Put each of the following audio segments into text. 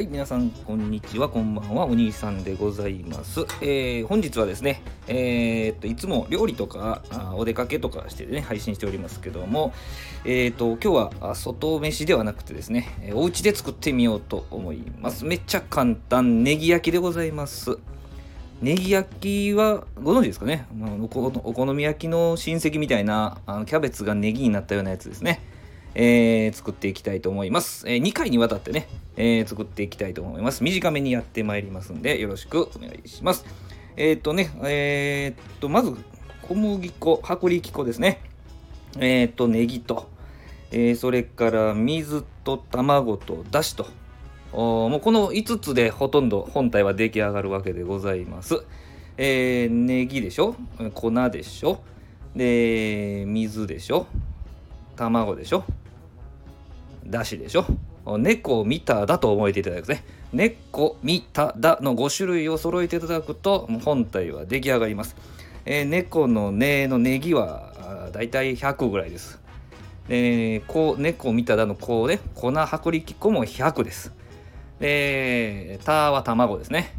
はい、皆さん、こんにちは、こんばんは、お兄さんでございます。えー、本日はですね、えー、っと、いつも料理とか、お出かけとかしてね、配信しておりますけども、えー、っと、今日は外飯ではなくてですね、お家で作ってみようと思います。めっちゃ簡単、ネギ焼きでございます。ネギ焼きはご存知ですかね、お好み焼きの親戚みたいなあのキャベツがネギになったようなやつですね。えー、作っていきたいと思います。えー、2回にわたってね、えー、作っていきたいと思います。短めにやってまいりますんで、よろしくお願いします。えっ、とね、えっと、まず、小麦粉、薄力粉ですね。えっと、ネギと、えそれから水と卵とだしと、もうこの5つでほとんど本体は出来上がるわけでございます。えー、ネギでしょ？粉でしょ？で、水でしょ？卵でしょ？だしでしょ？猫見ただと覚えていただくね猫見ただの5種類を揃えていただくと本体は出来上がります、えー、猫のねのネギはだいたい100ぐらいです。でこう猫見ただのこうね粉薄力粉も100です。でたは卵ですね。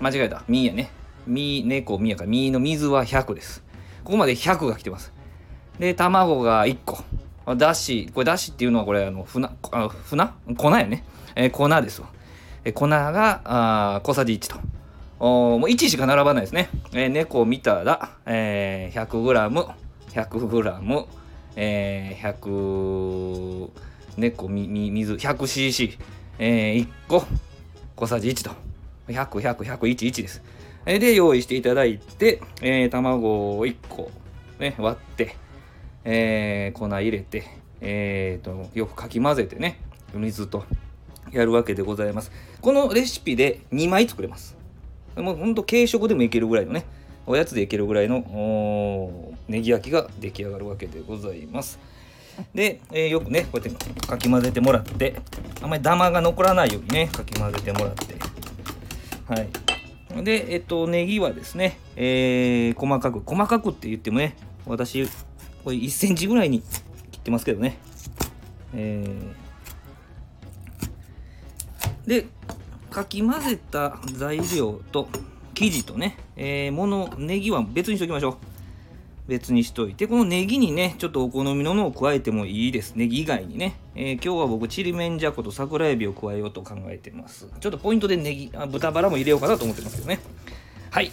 間違えた。みやね。み猫みやかみの水は100です。ここまで100が来てます。で卵が1個だし、これだしっていうのはこれ、あの、船、あ船粉やね。えー、粉ですわ。えー、粉があ小さじ1と。おもう1しか並ばないですね。えー、猫を見たら、えー、100g、100g、えー、100、猫、み、み、水、100cc、えー、1個、小さじ1と。100100111です。え、で、用意していただいて、えー、卵を1個、ね、割って、えー、粉入れて、えーと、よくかき混ぜてね水とやるわけでございます。このレシピで2枚作れます。もうほんと軽食でもいけるぐらいのねおやつでいけるぐらいのネギ焼きが出来上がるわけでございます。で、えー、よくねこうやってかき混ぜてもらってあんまりダマが残らないようにねかき混ぜてもらって。はい。でえっとネギはですね、えー、細かく細かくって言ってもね私これ1センチぐらいに切ってますけどね。えー、で、かき混ぜた材料と生地とね、えー、もの、ネギは別にしときましょう。別にしといて、このネギにね、ちょっとお好みのものを加えてもいいです。ネギ以外にね。えー、今日は僕、ちりめんじゃこと桜エビを加えようと考えてます。ちょっとポイントでネギ、あ豚バラも入れようかなと思ってますけどね。はい。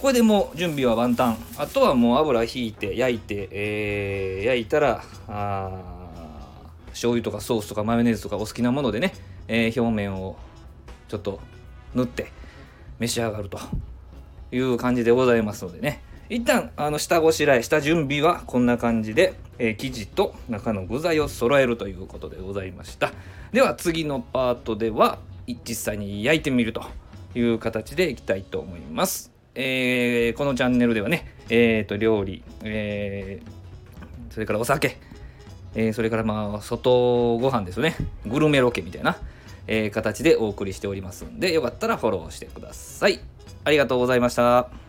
これでもう準備は万端。あとはもう油ひいて焼いて、えー、焼いたらあ醤油とかソースとかマヨネーズとかお好きなものでね、えー、表面をちょっと塗って召し上がるという感じでございますのでね。一旦あの下ごしらえした準備はこんな感じで、えー、生地と中の具材を揃えるということでございました。では次のパートでは実際に焼いてみるという形でいきたいと思います。えー、このチャンネルではね、えー、と料理、えー、それからお酒、えー、それからまあ外ご飯ですね。グルメロケみたいな、えー、形でお送りしておりますんでよかったらフォローしてください。ありがとうございました。